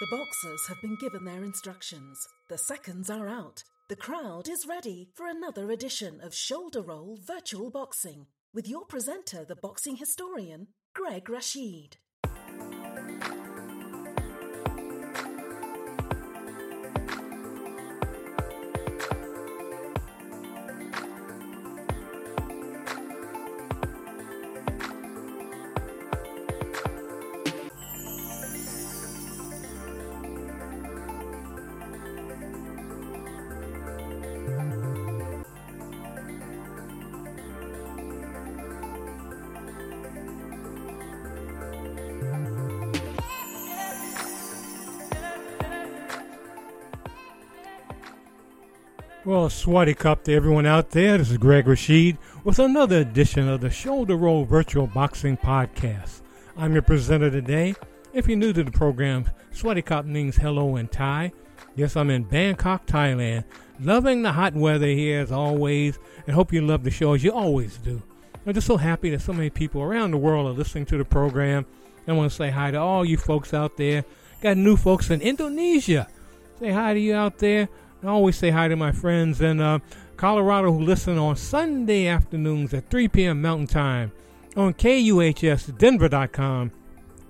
The boxers have been given their instructions. The seconds are out. The crowd is ready for another edition of Shoulder Roll Virtual Boxing with your presenter, the boxing historian, Greg Rasheed. Well, Swaddy Cup to everyone out there. This is Greg Rasheed with another edition of the Shoulder Roll Virtual Boxing Podcast. I'm your presenter today. If you're new to the program, Swaddy Cup means hello in Thai. Yes, I'm in Bangkok, Thailand. Loving the hot weather here as always, and hope you love the show as you always do. I'm just so happy that so many people around the world are listening to the program. I want to say hi to all you folks out there. Got new folks in Indonesia. Say hi to you out there. I always say hi to my friends in uh, Colorado who listen on Sunday afternoons at 3 p.m. Mountain Time on KUHSDenver.com,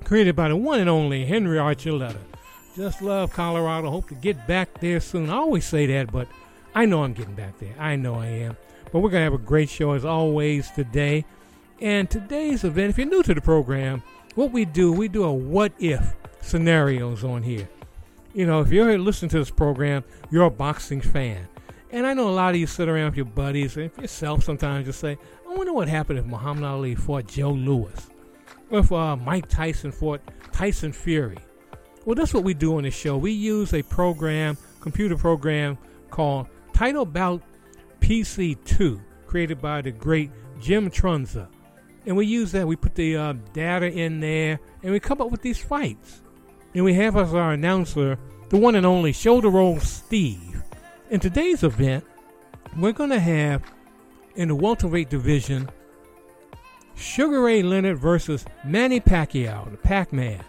created by the one and only Henry Archuleta. Just love Colorado. Hope to get back there soon. I always say that, but I know I'm getting back there. I know I am. But we're going to have a great show as always today. And today's event, if you're new to the program, what we do, we do a what if scenarios on here you know, if you're listening to this program, you're a boxing fan. And I know a lot of you sit around with your buddies and yourself sometimes just say, I wonder what happened if Muhammad Ali fought Joe Louis. Or if uh, Mike Tyson fought Tyson Fury. Well, that's what we do on the show. We use a program, computer program called Title Bout PC2, created by the great Jim Trunzo. And we use that, we put the uh, data in there, and we come up with these fights. And we have as our announcer the one and only Shoulder Roll Steve. In today's event, we're going to have in the welterweight division Sugar Ray Leonard versus Manny Pacquiao, the Pac Man.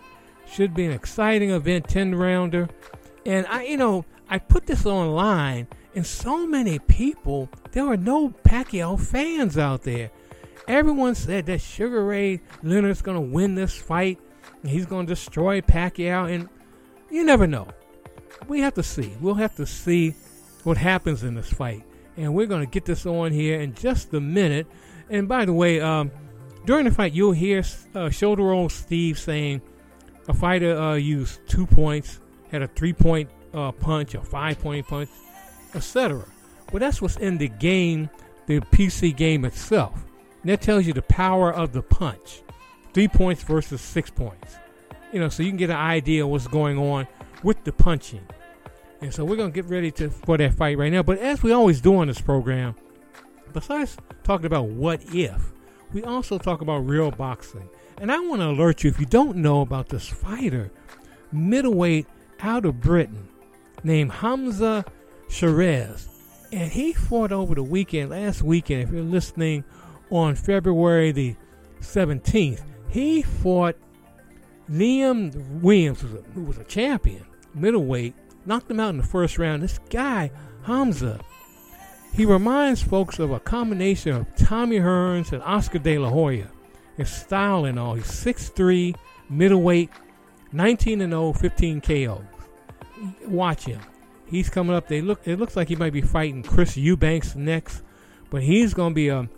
Should be an exciting event, 10 rounder. And I, you know, I put this online, and so many people, there are no Pacquiao fans out there. Everyone said that Sugar Ray Leonard's going to win this fight. He's going to destroy Pacquiao, and you never know. We have to see. We'll have to see what happens in this fight. And we're going to get this on here in just a minute. And by the way, um, during the fight, you'll hear uh, shoulder roll Steve saying a fighter uh, used two points, had a three point uh, punch, a five point punch, etc. Well, that's what's in the game, the PC game itself. And that tells you the power of the punch three points versus six points. You know, so you can get an idea of what's going on with the punching. And so we're gonna get ready to for that fight right now. But as we always do on this program, besides talking about what if, we also talk about real boxing. And I want to alert you if you don't know about this fighter, middleweight out of Britain, named Hamza Sheeraz. And he fought over the weekend, last weekend, if you're listening, on February the 17th. He fought Liam Williams, who was a champion, middleweight, knocked him out in the first round. This guy, Hamza, he reminds folks of a combination of Tommy Hearns and Oscar De La Hoya. His style and all. He's 6'3, middleweight, 19 and 0, 15 KOs. Watch him. He's coming up. They look. It looks like he might be fighting Chris Eubanks next, but he's going to be a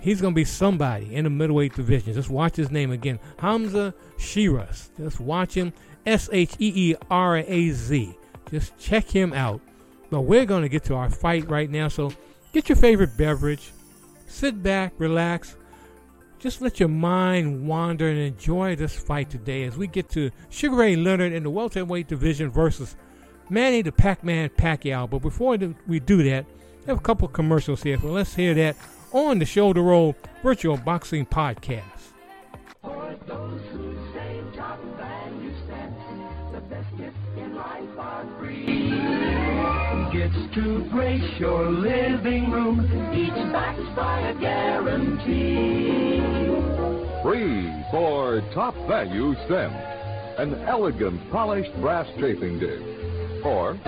He's going to be somebody in the middleweight division. Just watch his name again Hamza Sheeraz. Just watch him. S H E E R A Z. Just check him out. But we're going to get to our fight right now. So get your favorite beverage, sit back, relax, just let your mind wander and enjoy this fight today as we get to Sugar Ray Leonard in the welterweight division versus Manny the Pac-Man Pacquiao. But before we do that, I have a couple commercials here. So let's hear that on the Shoulder Roll Virtual Boxing Podcast. For those who say top value the best gifts in life are free. Gifts to grace your living room, each backed by a guarantee. Free for top value stamp. An elegant polished brass chafing dish. Or,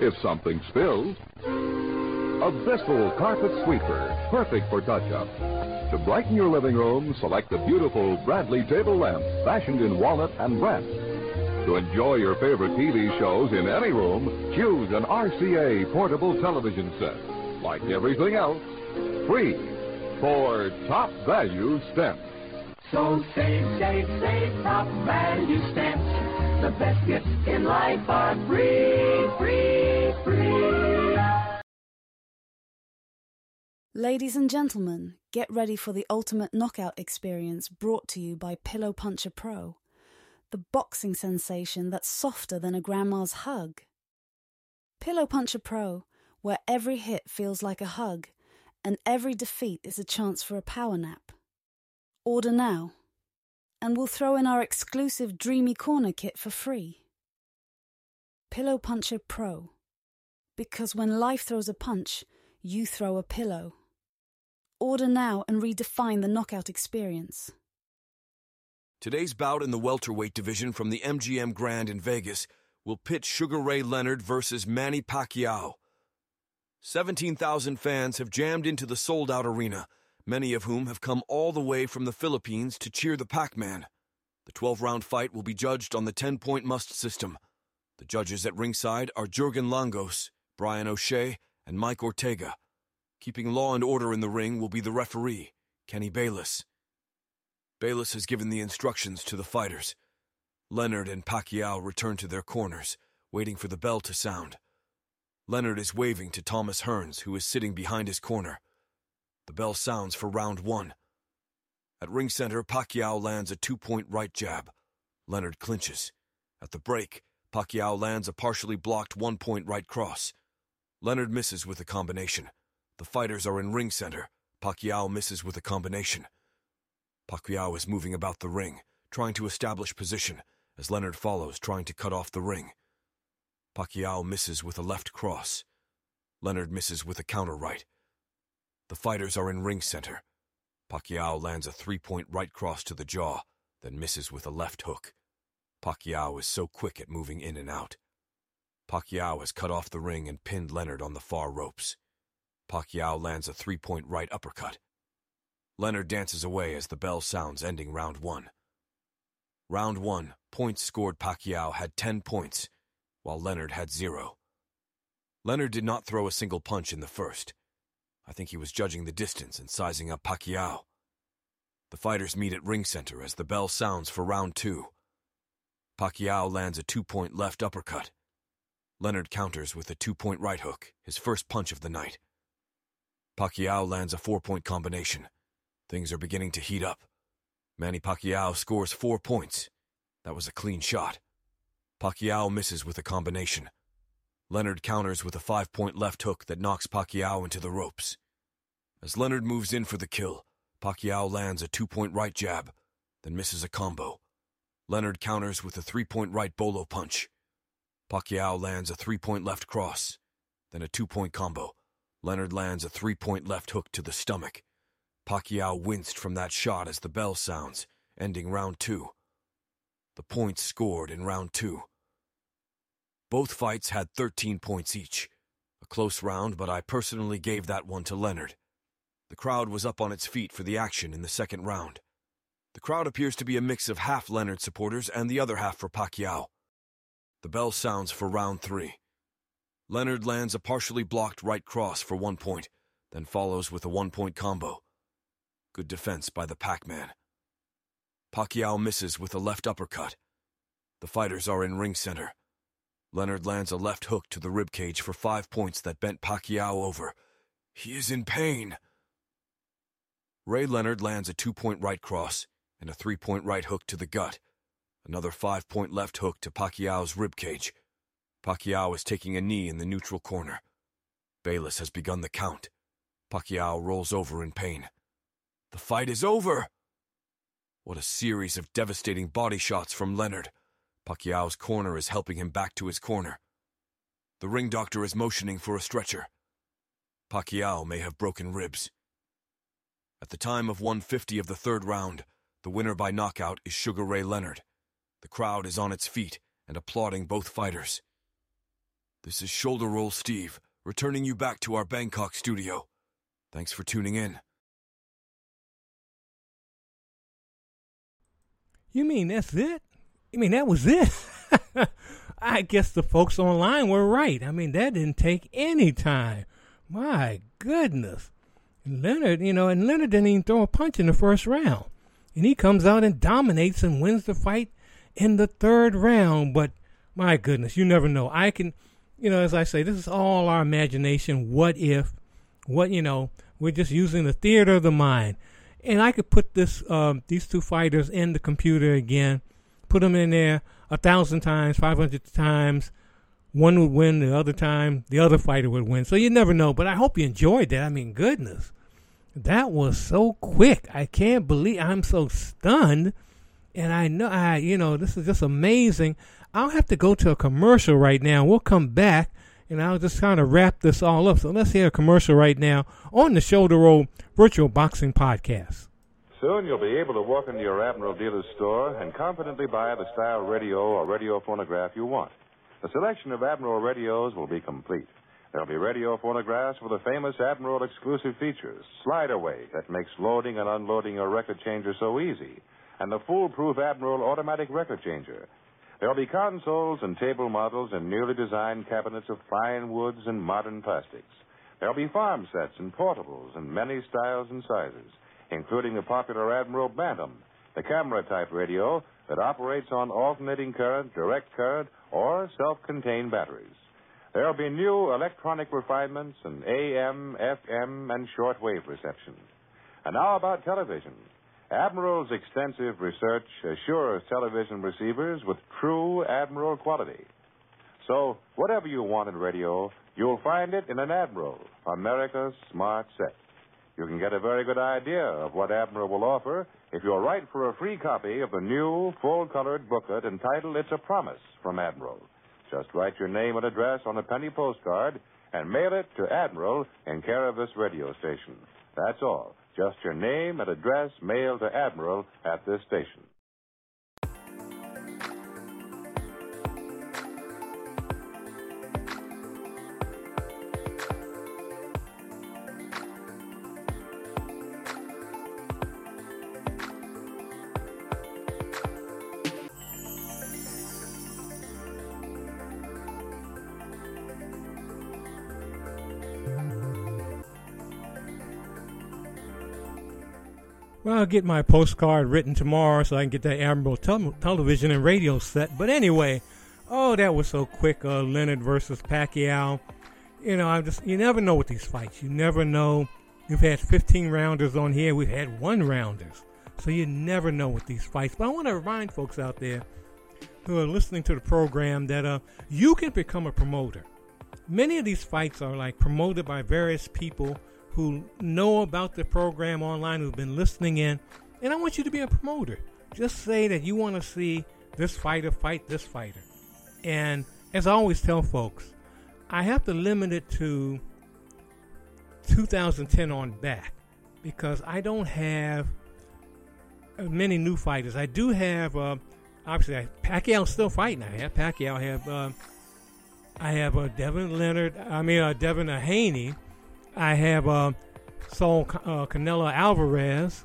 if something spills, a Bissell carpet sweeper, perfect for touch-up. To brighten your living room, select the beautiful Bradley table lamp, fashioned in walnut and brass. To enjoy your favorite TV shows in any room, choose an RCA portable television set. Like everything else, free for top value stamps. So save, save, save top value stamps. The best gifts in life are free, free, free. Ladies and gentlemen, get ready for the ultimate knockout experience brought to you by Pillow Puncher Pro. The boxing sensation that's softer than a grandma's hug. Pillow Puncher Pro, where every hit feels like a hug and every defeat is a chance for a power nap. Order now, and we'll throw in our exclusive Dreamy Corner kit for free. Pillow Puncher Pro. Because when life throws a punch, you throw a pillow. Order now and redefine the knockout experience. Today's bout in the welterweight division from the MGM Grand in Vegas will pit Sugar Ray Leonard versus Manny Pacquiao. 17,000 fans have jammed into the sold out arena, many of whom have come all the way from the Philippines to cheer the Pac Man. The 12 round fight will be judged on the 10 point must system. The judges at ringside are Jurgen Langos, Brian O'Shea, and Mike Ortega. Keeping law and order in the ring will be the referee, Kenny Bayless. Bayless has given the instructions to the fighters. Leonard and Pacquiao return to their corners, waiting for the bell to sound. Leonard is waving to Thomas Hearns, who is sitting behind his corner. The bell sounds for round one. At ring center, Pacquiao lands a two point right jab. Leonard clinches. At the break, Pacquiao lands a partially blocked one point right cross. Leonard misses with a combination. The fighters are in ring center. Pacquiao misses with a combination. Pacquiao is moving about the ring, trying to establish position, as Leonard follows, trying to cut off the ring. Pacquiao misses with a left cross. Leonard misses with a counter right. The fighters are in ring center. Pacquiao lands a three point right cross to the jaw, then misses with a left hook. Pacquiao is so quick at moving in and out. Pacquiao has cut off the ring and pinned Leonard on the far ropes. Pacquiao lands a three point right uppercut. Leonard dances away as the bell sounds, ending round one. Round one, points scored Pacquiao had 10 points, while Leonard had zero. Leonard did not throw a single punch in the first. I think he was judging the distance and sizing up Pacquiao. The fighters meet at ring center as the bell sounds for round two. Pacquiao lands a two point left uppercut. Leonard counters with a two point right hook, his first punch of the night. Pacquiao lands a four point combination. Things are beginning to heat up. Manny Pacquiao scores four points. That was a clean shot. Pacquiao misses with a combination. Leonard counters with a five point left hook that knocks Pacquiao into the ropes. As Leonard moves in for the kill, Pacquiao lands a two point right jab, then misses a combo. Leonard counters with a three point right bolo punch. Pacquiao lands a three point left cross, then a two point combo. Leonard lands a three point left hook to the stomach. Pacquiao winced from that shot as the bell sounds, ending round two. The points scored in round two. Both fights had 13 points each. A close round, but I personally gave that one to Leonard. The crowd was up on its feet for the action in the second round. The crowd appears to be a mix of half Leonard supporters and the other half for Pacquiao. The bell sounds for round three. Leonard lands a partially blocked right cross for one point, then follows with a one point combo. Good defense by the Pac Man. Pacquiao misses with a left uppercut. The fighters are in ring center. Leonard lands a left hook to the ribcage for five points that bent Pacquiao over. He is in pain. Ray Leonard lands a two point right cross and a three point right hook to the gut. Another five point left hook to Pacquiao's ribcage. Pacquiao is taking a knee in the neutral corner. Bayless has begun the count. Pacquiao rolls over in pain. The fight is over! What a series of devastating body shots from Leonard. Pacquiao's corner is helping him back to his corner. The ring doctor is motioning for a stretcher. Pacquiao may have broken ribs. At the time of 150 of the third round, the winner by knockout is Sugar Ray Leonard. The crowd is on its feet and applauding both fighters. This is Shoulder Roll Steve, returning you back to our Bangkok studio. Thanks for tuning in. You mean that's it? You mean that was it? I guess the folks online were right. I mean, that didn't take any time. My goodness. Leonard, you know, and Leonard didn't even throw a punch in the first round. And he comes out and dominates and wins the fight in the third round. But my goodness, you never know. I can, you know, as I say, this is all our imagination. What if, what, you know, we're just using the theater of the mind and I could put this um, these two fighters in the computer again, put them in there a thousand times, five hundred times. One would win, the other time the other fighter would win. So you never know. But I hope you enjoyed that. I mean, goodness, that was so quick. I can't believe I'm so stunned. And I know, I you know, this is just amazing. I'll have to go to a commercial right now. We'll come back and I'll just kind of wrap this all up. So let's hear a commercial right now on the Shoulder Roll Virtual Boxing Podcast. Soon you'll be able to walk into your Admiral dealer's store and confidently buy the style radio or radio phonograph you want. The selection of Admiral radios will be complete. There'll be radio phonographs with the famous Admiral exclusive features, slide away that makes loading and unloading your record changer so easy, and the foolproof Admiral automatic record changer. There'll be consoles and table models and newly designed cabinets of fine woods and modern plastics. There'll be farm sets and portables in many styles and sizes, including the popular Admiral Bantam, the camera type radio that operates on alternating current, direct current, or self contained batteries. There'll be new electronic refinements and AM, FM, and shortwave reception. And now about television. Admiral's extensive research assures television receivers with true Admiral quality. So, whatever you want in radio, you'll find it in an Admiral, America's smart set. You can get a very good idea of what Admiral will offer if you'll write for a free copy of the new, full colored booklet entitled It's a Promise from Admiral. Just write your name and address on a penny postcard and mail it to Admiral in care of this radio station. That's all. Just your name and address mailed to Admiral at this station. I'll get my postcard written tomorrow so I can get that Admiral tel- television and radio set. But anyway, oh, that was so quick. Uh, Leonard versus Pacquiao. You know, I just you never know with these fights. You never know. We've had 15 rounders on here. We've had one rounders. So you never know with these fights. But I want to remind folks out there who are listening to the program that uh, you can become a promoter. Many of these fights are like promoted by various people who know about the program online, who've been listening in, and I want you to be a promoter. Just say that you want to see this fighter fight this fighter. And as I always tell folks, I have to limit it to 2010 on back because I don't have many new fighters. I do have, uh, obviously, Pacquiao's still fighting. I have Pacquiao. I have, uh, I have uh, Devin Leonard. I mean, uh, Devin uh, Haney I have uh, Saul uh, Canelo Alvarez.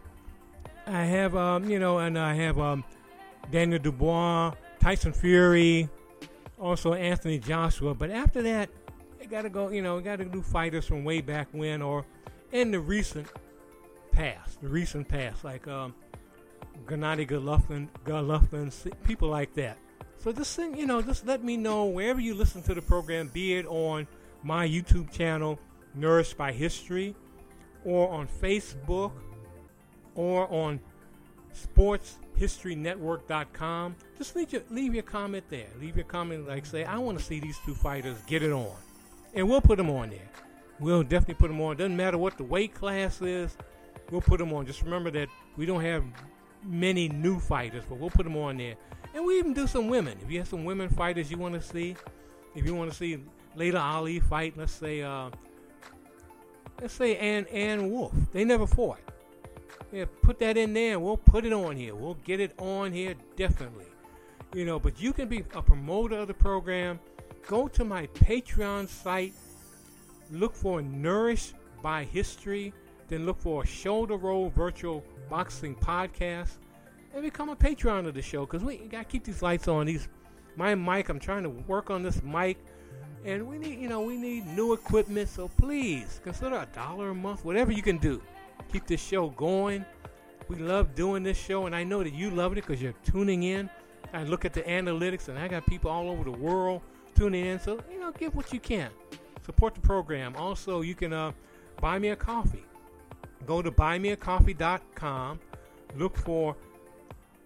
I have, um, you know, and I have um, Daniel Dubois, Tyson Fury, also Anthony Joshua. But after that, I got to go, you know, got to do fighters from way back when or in the recent past, the recent past, like um, Gennady Golovkin, Golovkin, people like that. So thing, you know, just let me know wherever you listen to the program, be it on my YouTube channel, Nourished by History, or on Facebook, or on sportshistorynetwork.com. Just leave your, leave your comment there. Leave your comment like say, I want to see these two fighters get it on. And we'll put them on there. We'll definitely put them on. Doesn't matter what the weight class is, we'll put them on. Just remember that we don't have many new fighters, but we'll put them on there. And we even do some women. If you have some women fighters you want to see, if you want to see Laila Ali fight, let's say, uh, let's say Ann Ann Wolfe. They never fought. Yeah, put that in there and we'll put it on here. We'll get it on here definitely. You know, but you can be a promoter of the program. Go to my Patreon site, look for Nourish by History, then look for Shoulder Roll Virtual Boxing Podcast, and become a Patreon of the show because we got to keep these lights on. These my mic, I'm trying to work on this mic, and we need, you know, we need new equipment. So please consider a dollar a month, whatever you can do keep this show going. We love doing this show, and I know that you love it because you're tuning in. I look at the analytics, and I got people all over the world tuning in. So, you know, give what you can. Support the program. Also, you can uh, buy me a coffee. Go to buymeacoffee.com. Look for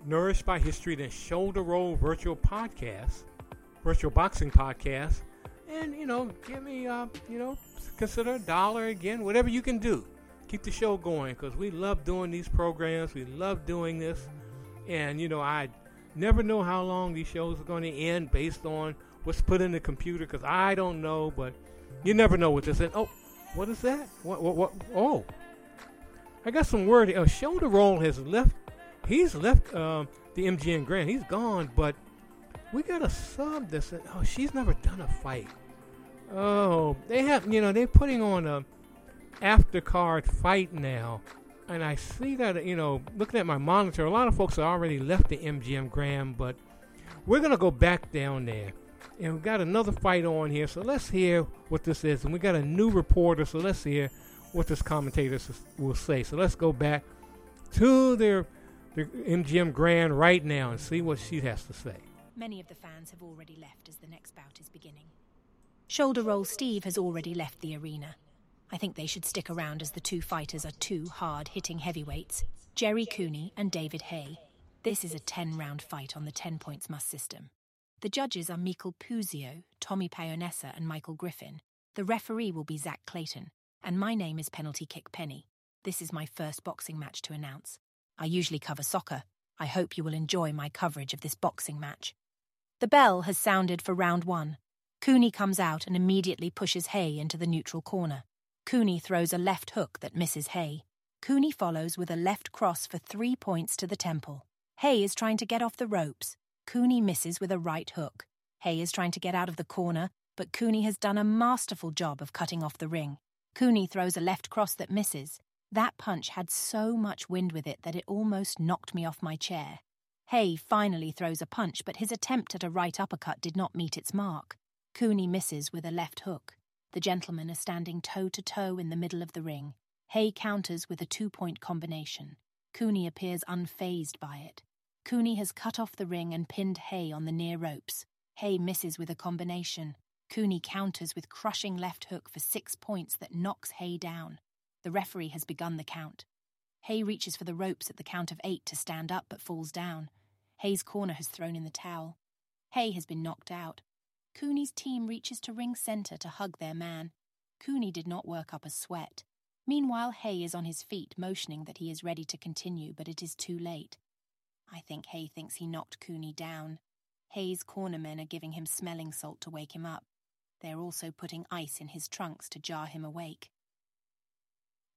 Nourished by History, then Shoulder Roll Virtual Podcast, Virtual Boxing Podcast. And, you know, give me, uh, you know, consider a dollar again, whatever you can do keep the show going because we love doing these programs. We love doing this. And, you know, I never know how long these shows are going to end based on what's put in the computer because I don't know, but you never know what this is. Oh, what is that? What, what, what? Oh, I got some word. Uh, Shoulder Roll has left. He's left um, the MGM Grand. He's gone, but we got a sub said, oh, she's never done a fight. Oh, they have, you know, they're putting on a after card fight now. And I see that, you know, looking at my monitor, a lot of folks have already left the MGM Grand, but we're to go back down there. And we've got another fight on here, so let's hear what this is. And we got a new reporter, so let's hear what this commentator will say. So let's go back to their, their MGM Grand right now and see what she has to say. Many of the fans have already left as the next bout is beginning. Shoulder Roll Steve has already left the arena. I think they should stick around as the two fighters are two hard hitting heavyweights Jerry Cooney and David Haye. This is a 10 round fight on the 10 points must system. The judges are Michael Puzio, Tommy Paonessa, and Michael Griffin. The referee will be Zach Clayton, and my name is Penalty Kick Penny. This is my first boxing match to announce. I usually cover soccer. I hope you will enjoy my coverage of this boxing match. The bell has sounded for round one. Cooney comes out and immediately pushes Haye into the neutral corner. Cooney throws a left hook that misses Haye. Cooney follows with a left cross for three points to the temple. Haye is trying to get off the ropes. Cooney misses with a right hook. Haye is trying to get out of the corner, but Cooney has done a masterful job of cutting off the ring. Cooney throws a left cross that misses. That punch had so much wind with it that it almost knocked me off my chair. Haye finally throws a punch, but his attempt at a right uppercut did not meet its mark. Cooney misses with a left hook. The gentlemen are standing toe to toe in the middle of the ring. Haye counters with a two point combination. Cooney appears unfazed by it. Cooney has cut off the ring and pinned Haye on the near ropes. Haye misses with a combination. Cooney counters with crushing left hook for six points that knocks Haye down. The referee has begun the count. Haye reaches for the ropes at the count of eight to stand up but falls down. Haye's corner has thrown in the towel. Haye has been knocked out. Cooney's team reaches to ring center to hug their man. Cooney did not work up a sweat. Meanwhile, Haye is on his feet, motioning that he is ready to continue, but it is too late. I think Haye thinks he knocked Cooney down. Haye's cornermen are giving him smelling salt to wake him up. They are also putting ice in his trunks to jar him awake.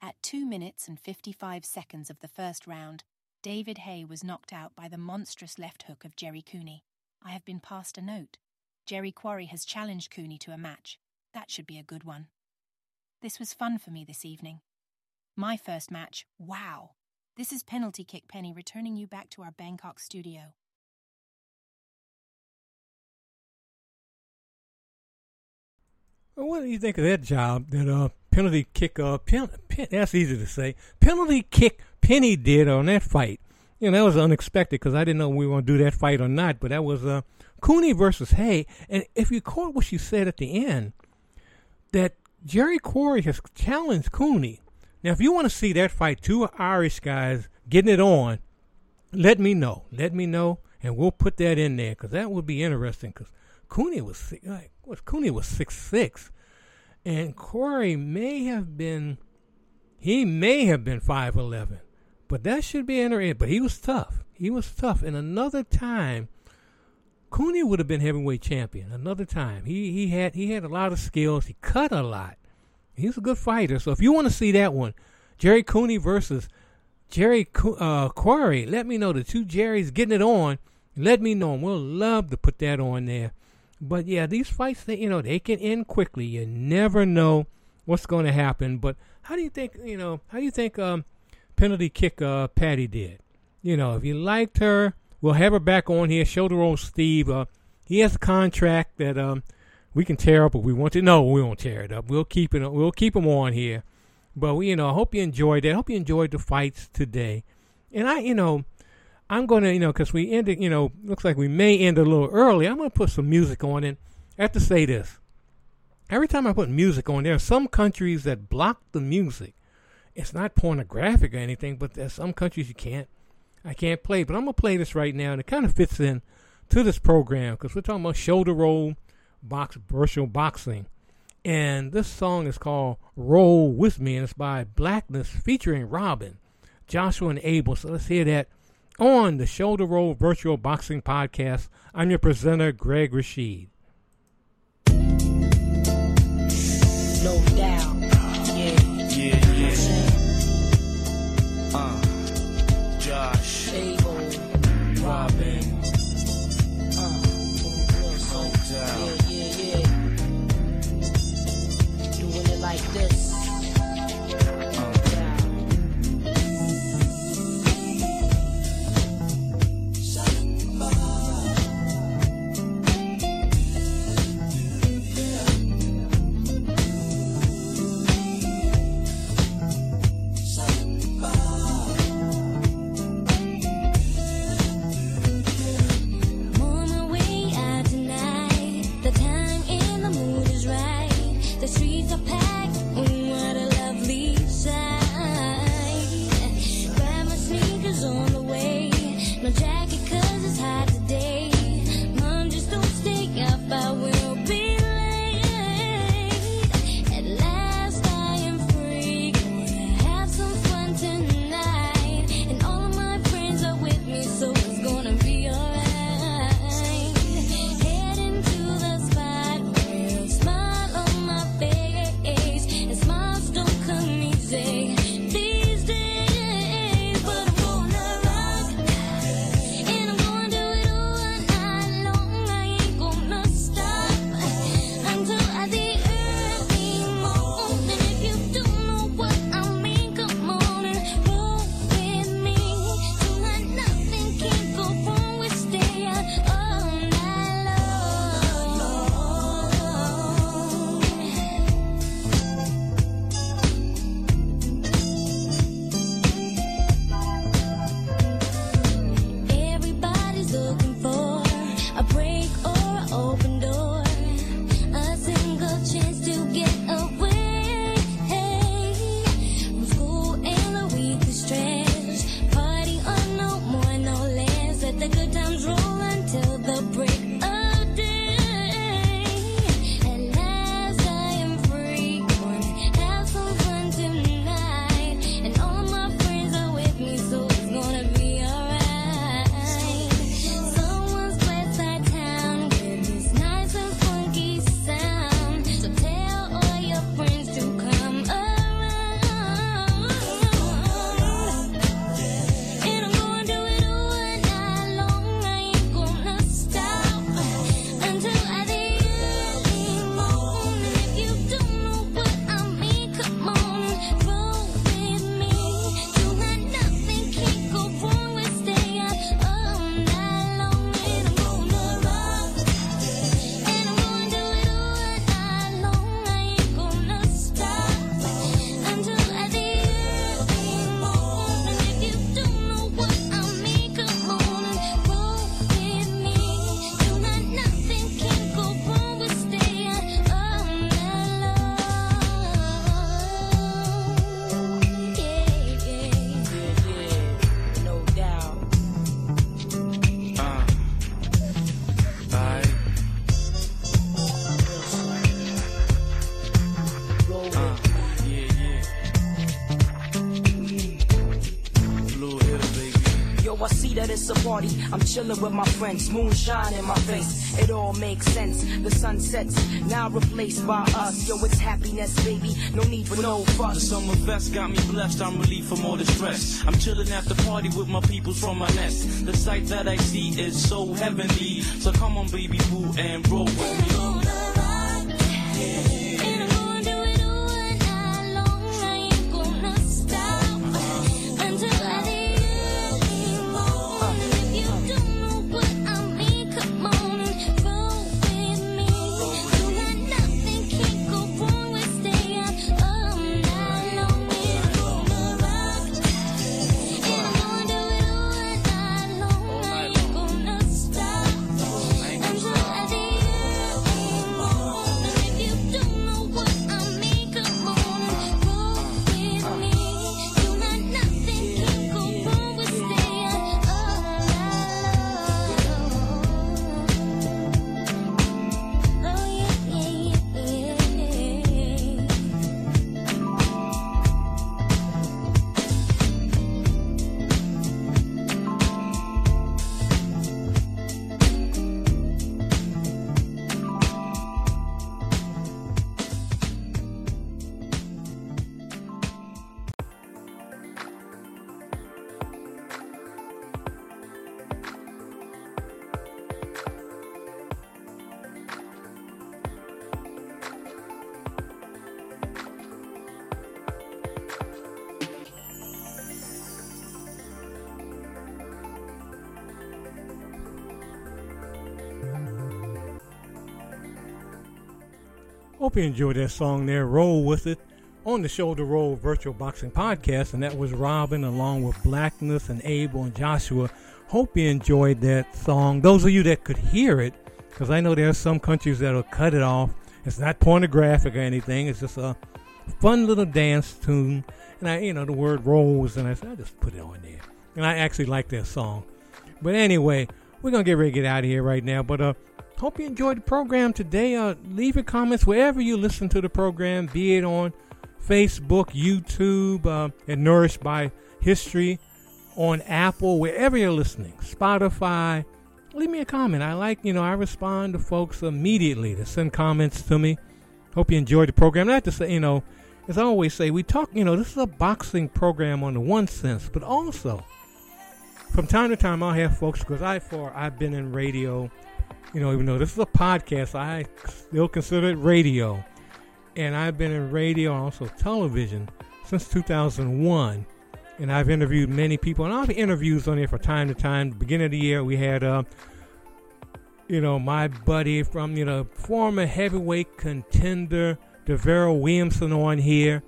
At 2 minutes and 55 seconds of the first round, David Haye was knocked out by the monstrous left hook of Jerry Cooney. I have been passed a note. Jerry Quarry has challenged Cooney to a match. That should be a good one. This was fun for me this evening. My first match, wow! This is Penalty Kick Penny returning you back to our Bangkok studio. What do you think of that job that uh, penalty kick? Uh, pen, pen, that's easy to say. Penalty kick Penny did on that fight. You know that was unexpected because I didn't know we were going to do that fight or not. But that was uh, Cooney versus Haye. And if you caught what she said at the end, that Jerry Quarry has challenged Cooney. Now, if you want to see that fight, two Irish guys getting it on, let me know. Let me know, and we'll put that in there because that would be interesting. Because Cooney was like, was Cooney was six six, and Quarry may have been, he may have been five eleven, but that should be in interesting. But he was tough. He was tough. And another time, Cooney would have been heavyweight champion. Another time, he he had he had a lot of skills. He cut a lot. He's a good fighter. So if you want to see that one, Jerry Cooney versus Jerry uh, Quarry, let me know. The two Jerry's getting it on. Let me know. We'll love to put that on there. But yeah, these fights, they, you know, they can end quickly. You never know what's going to happen. But how do you think, you know, how do you think um, penalty kick uh, Patty did? You know, if you liked her, we'll have her back on here. Show Shoulder roll Steve. Uh, he has a contract that um, we can tear up if we want to. No, we won't tear it up. We'll keep it. We'll keep him on here. But we, you know, I hope you enjoyed it. I hope you enjoyed the fights today. And I, you know, I'm going to, you know, because we ended, you know, looks like we may end a little early. I'm going to put some music on it. I have to say this. Every time I put music on, there are some countries that block the music. It's not pornographic or anything, but there's some countries you can't, I can't play. But I'm going to play this right now, and it kind of fits in to this program because we're talking about shoulder roll box virtual boxing. And this song is called Roll With Me, and it's by Blackness featuring Robin, Joshua, and Abel. So let's hear that on the Shoulder Roll Virtual Boxing Podcast. I'm your presenter, Greg Rasheed. No doubt. I'm chilling with my friends, moonshine in my face. It all makes sense. The sun sets, now replaced by us. Yo, it's happiness, baby. No need for no The fuss. summer vest got me blessed, I'm relieved from all the stress. I'm chilling at the party with my peoples from my nest. The sight that I see is so heavenly. So come on, baby boo, and roll with me. Hope you enjoyed that song there. Roll with it on the Shoulder Roll Virtual Boxing Podcast, and that was Robin along with Blackness and Abel and Joshua. Hope you enjoyed that song. Those of you that could hear it, because I know there are some countries that'll cut it off. It's not pornographic or anything. It's just a fun little dance tune. And I, you know, the word rolls, and I said, I just put it on there. And I actually like that song. But anyway, we're gonna get ready to get out of here right now. But uh, hope you enjoyed the program today. Uh, leave your comments wherever you listen to the program, be it on Facebook, YouTube, uh, and Nourished by History, on Apple, wherever you're listening, Spotify. Leave me a comment. I like, you know, I respond to folks immediately to send comments to me. Hope you enjoyed the program. Not to say, you know, as I always say, we talk, you know, this is a boxing program on the one sense, but also from time to time I'll have folks because I for I've been in radio, you know, even though this is a podcast, I still consider it radio, and I've been in radio and also television since 2001, and I've interviewed many people, and I'll have interviews on there from time to time. Beginning of the year, we had, uh, you know, my buddy from you know former heavyweight contender DaVarryl Williamson on here,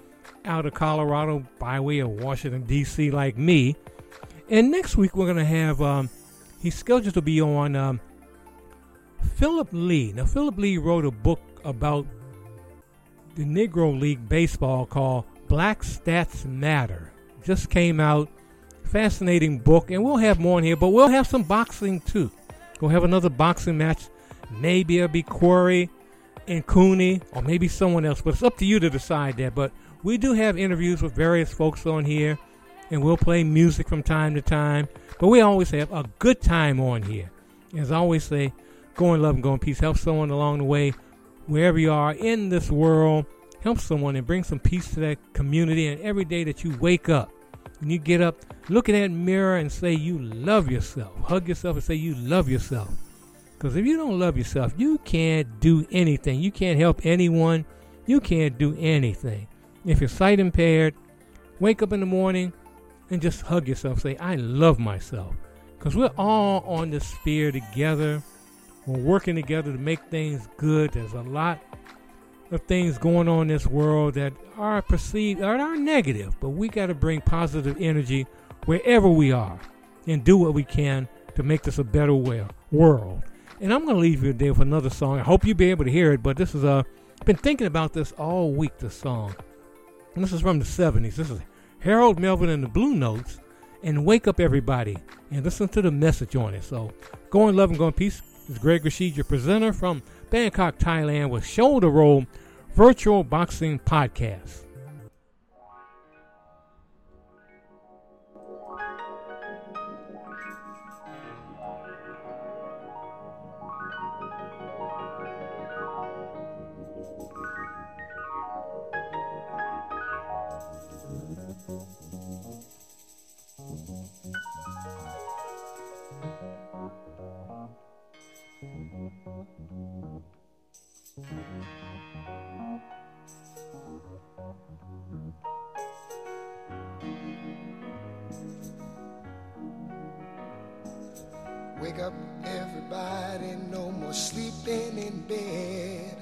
out of Colorado by way of Washington D.C. like me. And next week we're gonna have um, he's scheduled to be on um, Philip Lee. Now Philip Lee wrote a book about the Negro League baseball called Black Stats Matter. Just came out. Fascinating book, and we'll have more in here, but we'll have some boxing too. We'll have another boxing match. Maybe it'll be Quarry and Cooney, or maybe someone else, but it's up to you to decide that. But we do have interviews with various folks on here and we'll play music from time to time. But we always have a good time on here. As I always say, go in love and go in peace. Help someone along the way, wherever you are in this world. Help someone and bring some peace to that community. And every day that you wake up, and you get up, look in that mirror and say you love yourself. Hug yourself and say you love yourself. Because if you don't love yourself, you can't do anything. You can't help anyone. You can't do anything. If you're sight impaired, wake up in the morning, and just hug yourself. Say, I love myself. Because we're all on this sphere together. We're working together to make things good. There's a lot of things going on in this world that are perceived or are negative, but we got to bring positive energy wherever we are and do what we can to make this a better way, world. And I'm going to leave you today with another song. I hope you'll be able to hear it, but this is a. I've been thinking about this all week, this song. And this is from the 70s. This is Harold Melvin and the Blue Notes, and Wake Up Everybody, and listen to the message on it. So, go in love and go in peace. This is Greg Rasheed, your presenter from Bangkok, Thailand, with Shoulder Roll Virtual Boxing Podcast. Bed.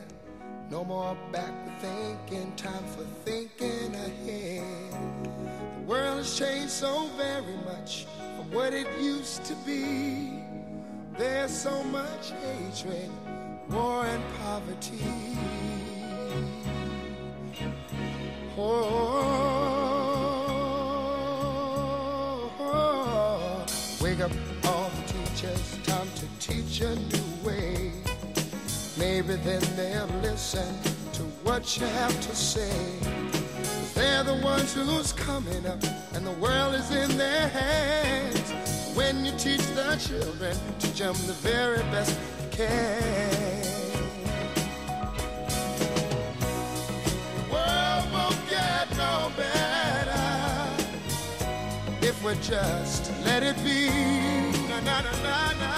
No more backward thinking. Time for thinking ahead. The world has changed so very much from what it used to be. There's so much hatred, war, and poverty. Listen to what you have to say. They're the ones who's coming up, and the world is in their hands. When you teach the children, teach them the very best you can. The world won't get no better if we just let it be. Na na na.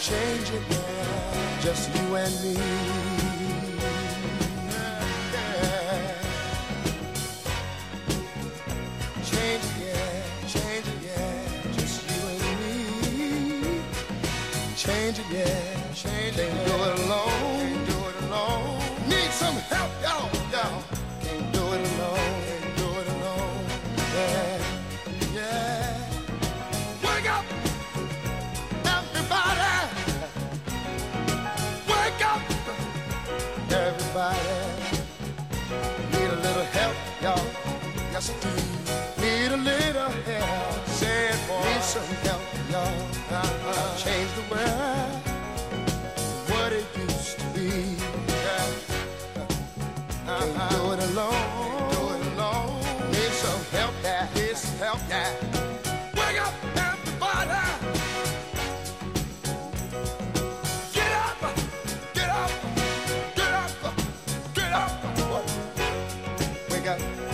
Change it now, just you and me. Yeah. Change it, yeah, change it, yeah, just you and me. Change it, yeah, change it. Can't do it alone. Yes, I do. Need a little help. Say it, boy. Need some help, y'all. Uh-uh. Change the world. What it used to be. Yeah. Uh-huh. Can't do it alone. Can't do it alone. Need some help, yeah. Need some help, yeah. Wake up, everybody. Get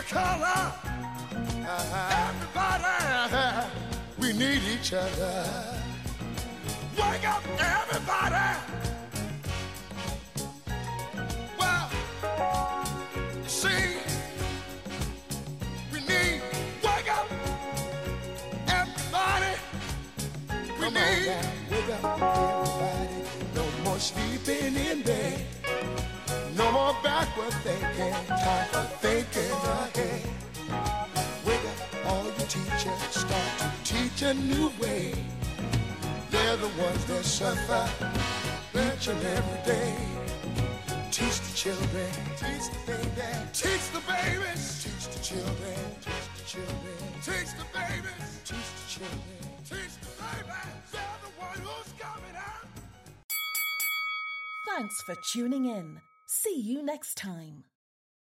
or color? Everybody, we need each other. Wake up, everybody. Well, you see, we need wake up, everybody. We Come on need now, wake up, everybody. No more sleeping in bed. Thinking. Time for thinking ahead. All your teachers start to teach a new way. They're the ones that suffer each and every day. Teach the children, teach the babies, teach the babies, teach the children, teach the children, teach the babies, teach the children. Thanks for tuning in. See you next time.